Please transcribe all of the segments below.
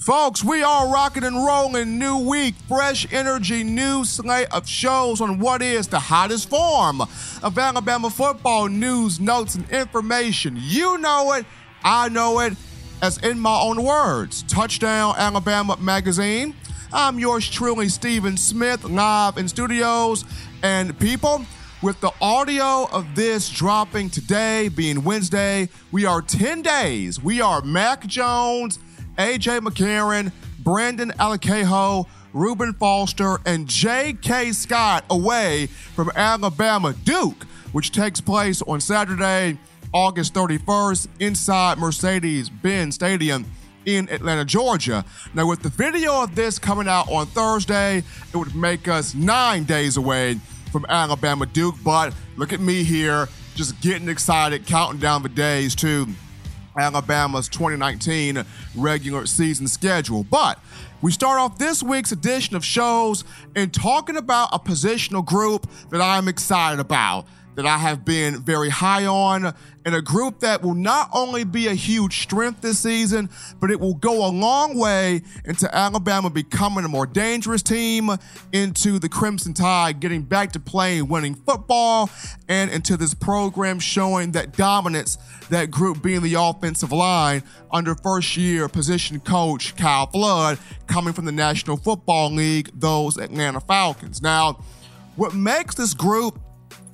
Folks, we are rocking and rolling. New week, fresh energy, new slate of shows on what is the hottest form of Alabama football news, notes, and information. You know it, I know it, as in my own words. Touchdown Alabama Magazine. I'm yours truly, Stephen Smith, live in studios. And people, with the audio of this dropping today, being Wednesday, we are 10 days. We are Mac Jones AJ McCarron, Brandon Alaquejo, Reuben Foster, and J.K. Scott away from Alabama Duke, which takes place on Saturday, August 31st, inside Mercedes Benz Stadium in Atlanta, Georgia. Now, with the video of this coming out on Thursday, it would make us nine days away from Alabama Duke. But look at me here, just getting excited, counting down the days to Alabama's 2019 regular season schedule. But we start off this week's edition of shows in talking about a positional group that I'm excited about that I have been very high on, and a group that will not only be a huge strength this season, but it will go a long way into Alabama becoming a more dangerous team, into the Crimson Tide getting back to playing winning football, and into this program showing that dominance, that group being the offensive line under first year position coach Kyle Flood coming from the National Football League, those Atlanta Falcons. Now, what makes this group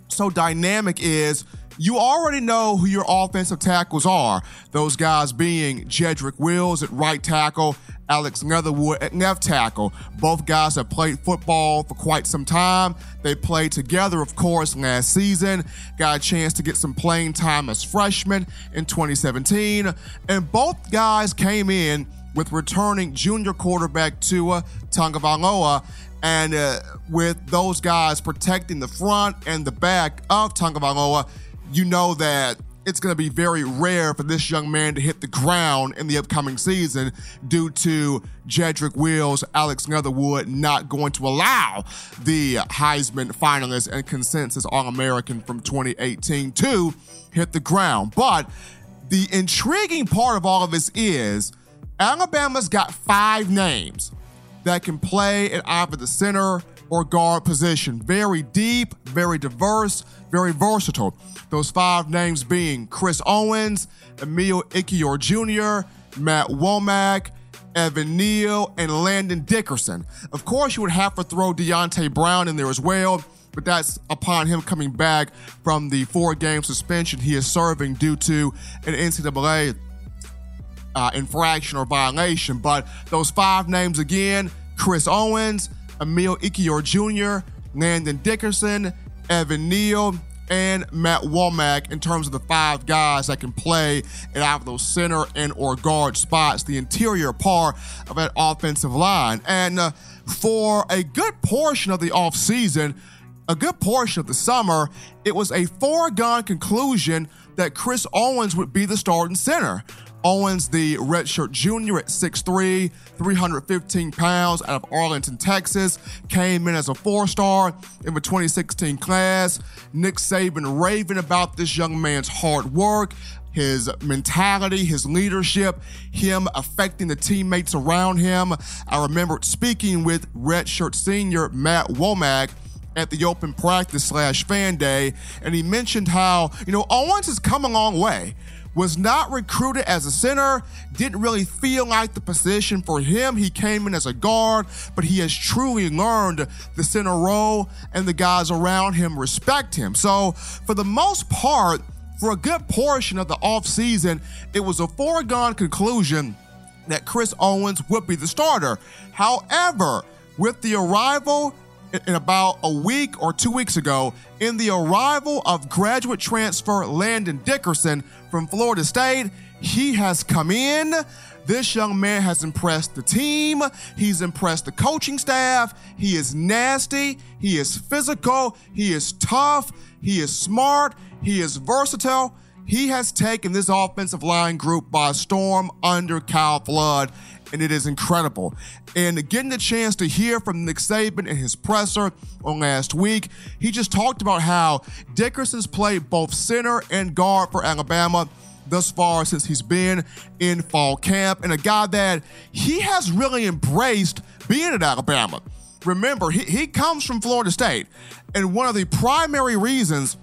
so dynamic is you already know who your offensive tackles are. Those guys being Jedrick Wills at right tackle, Alex Leatherwood at left tackle. Both guys have played football for quite some time. They played together, of course, last season. Got a chance to get some playing time as freshmen in 2017. And both guys came in with returning junior quarterback Tua Tagovailoa and uh, with those guys protecting the front and the back of Tagovailoa, you know that it's going to be very rare for this young man to hit the ground in the upcoming season due to Jedrick Wills, Alex Leatherwood not going to allow the Heisman finalist and consensus All American from 2018 to hit the ground. But the intriguing part of all of this is Alabama's got five names that can play at either the center or guard position. Very deep, very diverse, very versatile. Those five names being Chris Owens, Emil Ekiyor Jr., Matt Womack, Evan Neal, and Landon Dickerson. Of course, you would have to throw Deonte Brown in there as well, but that's upon him coming back from the four game suspension he is serving due to an NCAA uh, infraction or violation. But those five names again Chris Owens, Emil Ekiyor Jr., Landon Dickerson, Evan Neal, and Matt Womack in terms of the five guys that can play at either those center and or guard spots, the interior part of that offensive line. And uh, for a good portion of the offseason, a good portion of the summer, it was a foregone conclusion that Chris Owens would be the starting center. Owens, the redshirt junior at 6'3, 315 pounds out of Arlington, Texas, came in as a four star in the 2016 class. Nick Saban raving about this young man's hard work, his mentality, his leadership, him affecting the teammates around him. I remember speaking with redshirt senior Matt Womack at the open practice slash fan day, and he mentioned how, you know, Owens has come a long way was not recruited as a center, didn't really feel like the position for him. He came in as a guard, but he has truly learned the center role, and the guys around him respect him. So, for the most part, for a good portion of the offseason, it was a foregone conclusion that Chris Owens would be the starter. However, with the arrival in about a week or two weeks ago in the arrival of graduate transfer Landon Dickerson from Florida State. He has come in. This young man has impressed the team. He's impressed the coaching staff. He is nasty. He is physical. He is tough. He is smart. He is versatile. He has taken this offensive line group by storm under Kyle Flood and it is incredible. And getting the chance to hear from Nick Saban in his presser on last week, he just talked about how Dickerson's played both center and guard for Alabama. thus far since he's been in fall camp, and a guy that he has really embraced being at Alabama. Remember, he, he comes from Florida State, and one of the primary reasons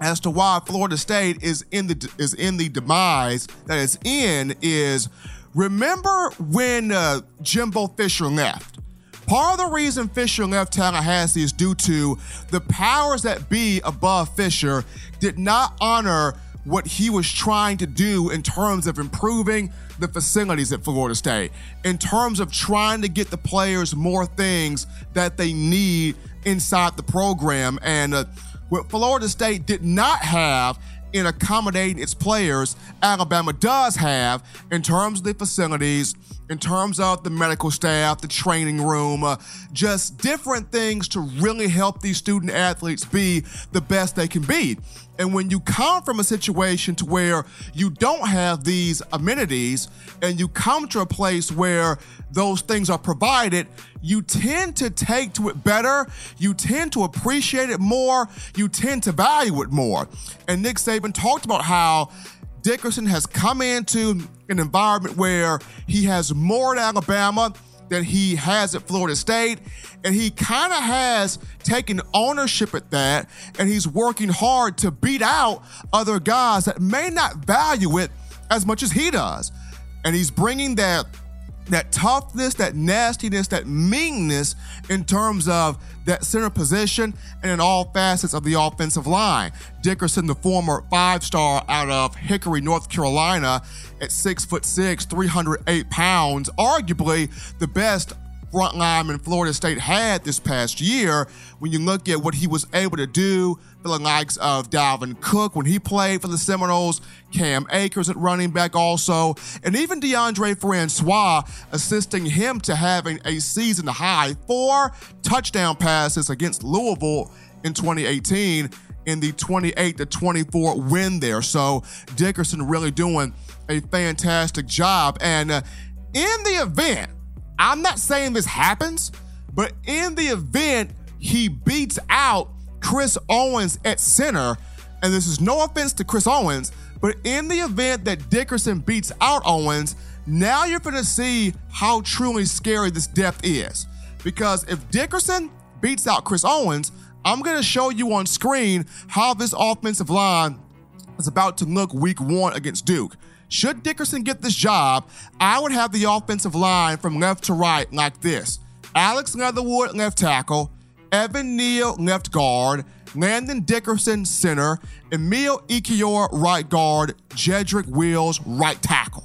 as to why Florida State is in the is in the demise that it's in is remember when uh, Jimbo Fisher left. Part of the reason Fisher left Tallahassee is due to the powers that be above Fisher did not honor what he was trying to do in terms of improving the facilities at Florida State, in terms of trying to get the players more things that they need inside the program. And uh, what Florida State did not have in accommodating its players, Alabama does have in terms of the facilities, in terms of the medical staff, the training room, uh, just different things to really help these student athletes be the best they can be. And when you come from a situation to where you don't have these amenities and you come to a place where those things are provided, you tend to take to it better, you tend to appreciate it more, you tend to value it more. And Nick Saban talked about how Dickerson has come into an environment where he has more at Alabama than he has at Florida State. And he kind of has taken ownership at that. And he's working hard to beat out other guys that may not value it as much as he does. And he's bringing that that toughness, that nastiness, that meanness in terms of that center position and in all facets of the offensive line. Dickerson, the former five star out of Hickory, North Carolina, at six foot six, 308 pounds, arguably the best front lineman Florida State had this past year. When you look at what he was able to do the likes of Dalvin Cook when he played for the Seminoles, Cam Akers at running back also, and even Deondre Francois assisting him to having a season high four touchdown passes against Louisville in 2018 in the 28 to 24 win there. So Dickerson really doing a fantastic job. And uh, in the event, I'm not saying this happens, but in the event he beats out Chris Owens at center, and this is no offense to Chris Owens, but in the event that Dickerson beats out Owens, now you're going to see how truly scary this depth is. Because if Dickerson beats out Chris Owens, I'm going to show you on screen how this offensive line is about to look week one against Duke. Should Dickerson get this job, I would have the offensive line from left to right like this. Alex Leatherwood, left tackle, Evan Neal, left guard, Landon Dickerson, center, Emil Ekiyor, right guard, Jedrick Wills, right tackle.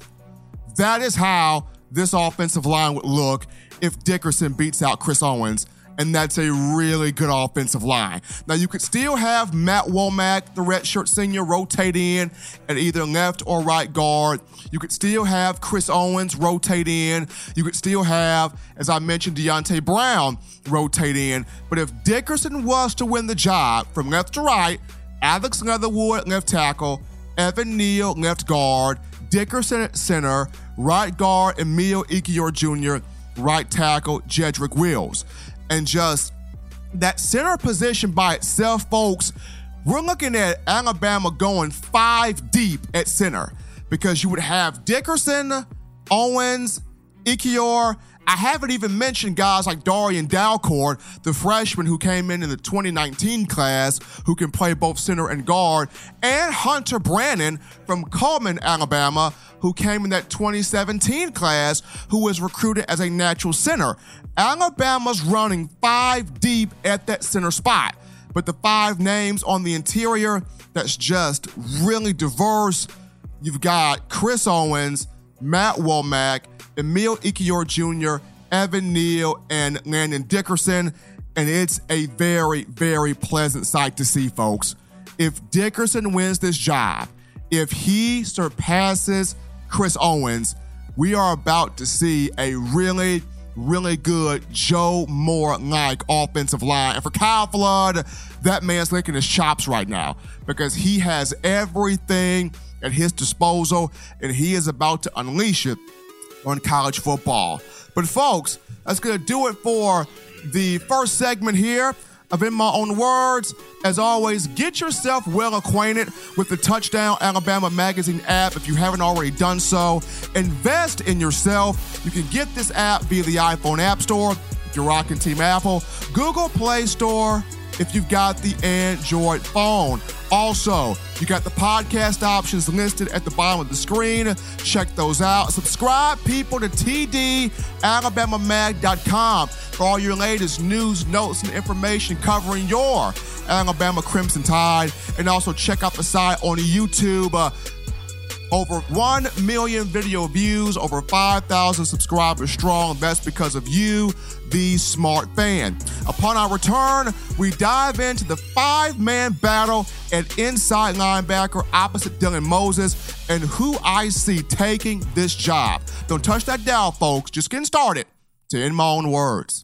That is how this offensive line would look if Dickerson beats out Chris Owens and that's a really good offensive line. Now, you could still have Matt Womack, the redshirt senior, rotate in at either left or right guard. You could still have Chris Owens rotate in. You could still have, as I mentioned, Deonte Brown rotate in. But if Dickerson was to win the job from left to right, Alex Leatherwood, left tackle, Evan Neal, left guard, Dickerson at center, right guard, Emil Ekiyor Jr., right tackle, Jedrick Wills and just that center position by itself, folks, we're looking at Alabama going five deep at center because you would have Dickerson, Owens, Ekiyor, I haven't even mentioned guys like Darian Dalcourt, the freshman who came in in the 2019 class, who can play both center and guard, and Hunter Brannon from Cullman, Alabama, who came in that 2017 class, who was recruited as a natural center. Alabama's running five deep at that center spot, but the five names on the interior, that's just really diverse. You've got Chris Owens, Matt Womack, Emil Ekiyor Jr., Evan Neal, and Landon Dickerson. And it's a very, very pleasant sight to see, folks. If Dickerson wins this job, if he surpasses Chris Owens, we are about to see a really, really good Joe Moore like offensive line. And for Kyle Flood, that man's licking his chops right now because he has everything at his disposal and he is about to unleash it on college football. But folks, that's going to do it for the first segment here of In My Own Words. As always, get yourself well acquainted with the Touchdown Alabama Magazine app if you haven't already done so. Invest in yourself. You can get this app via the iPhone App Store if you're rocking Team Apple, Google Play Store if you've got the Android phone. Also, you got the podcast options listed at the bottom of the screen. Check those out. Subscribe, people, to TDAlabamaMag.com for all your latest news, notes, and information covering your Alabama Crimson Tide. And also check out the site on YouTube. Uh, over 1 million video views, over 5,000 subscribers strong. That's because of you, the smart fan. Upon our return, we dive into the five man battle at inside linebacker opposite Dylan Moses and who I see taking this job. Don't touch that dial, folks. Just getting started to In My Own Words.